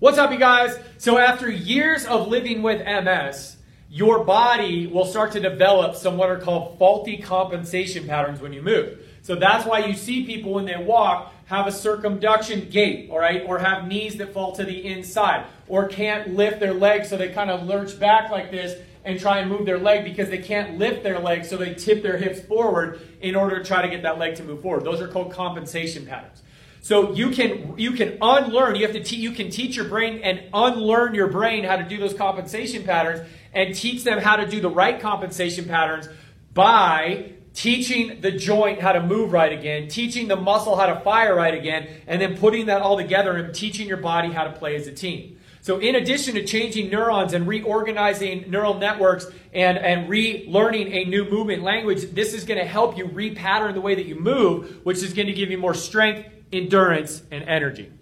What's up, you guys? So, after years of living with MS, your body will start to develop some what are called faulty compensation patterns when you move. So, that's why you see people when they walk have a circumduction gait, all right, or have knees that fall to the inside, or can't lift their legs so they kind of lurch back like this and try and move their leg because they can't lift their leg, so they tip their hips forward in order to try to get that leg to move forward. Those are called compensation patterns. So you can you can unlearn. You have to te- you can teach your brain and unlearn your brain how to do those compensation patterns and teach them how to do the right compensation patterns by teaching the joint how to move right again, teaching the muscle how to fire right again, and then putting that all together and teaching your body how to play as a team. So, in addition to changing neurons and reorganizing neural networks and, and relearning a new movement language, this is going to help you repattern the way that you move, which is going to give you more strength endurance, and energy.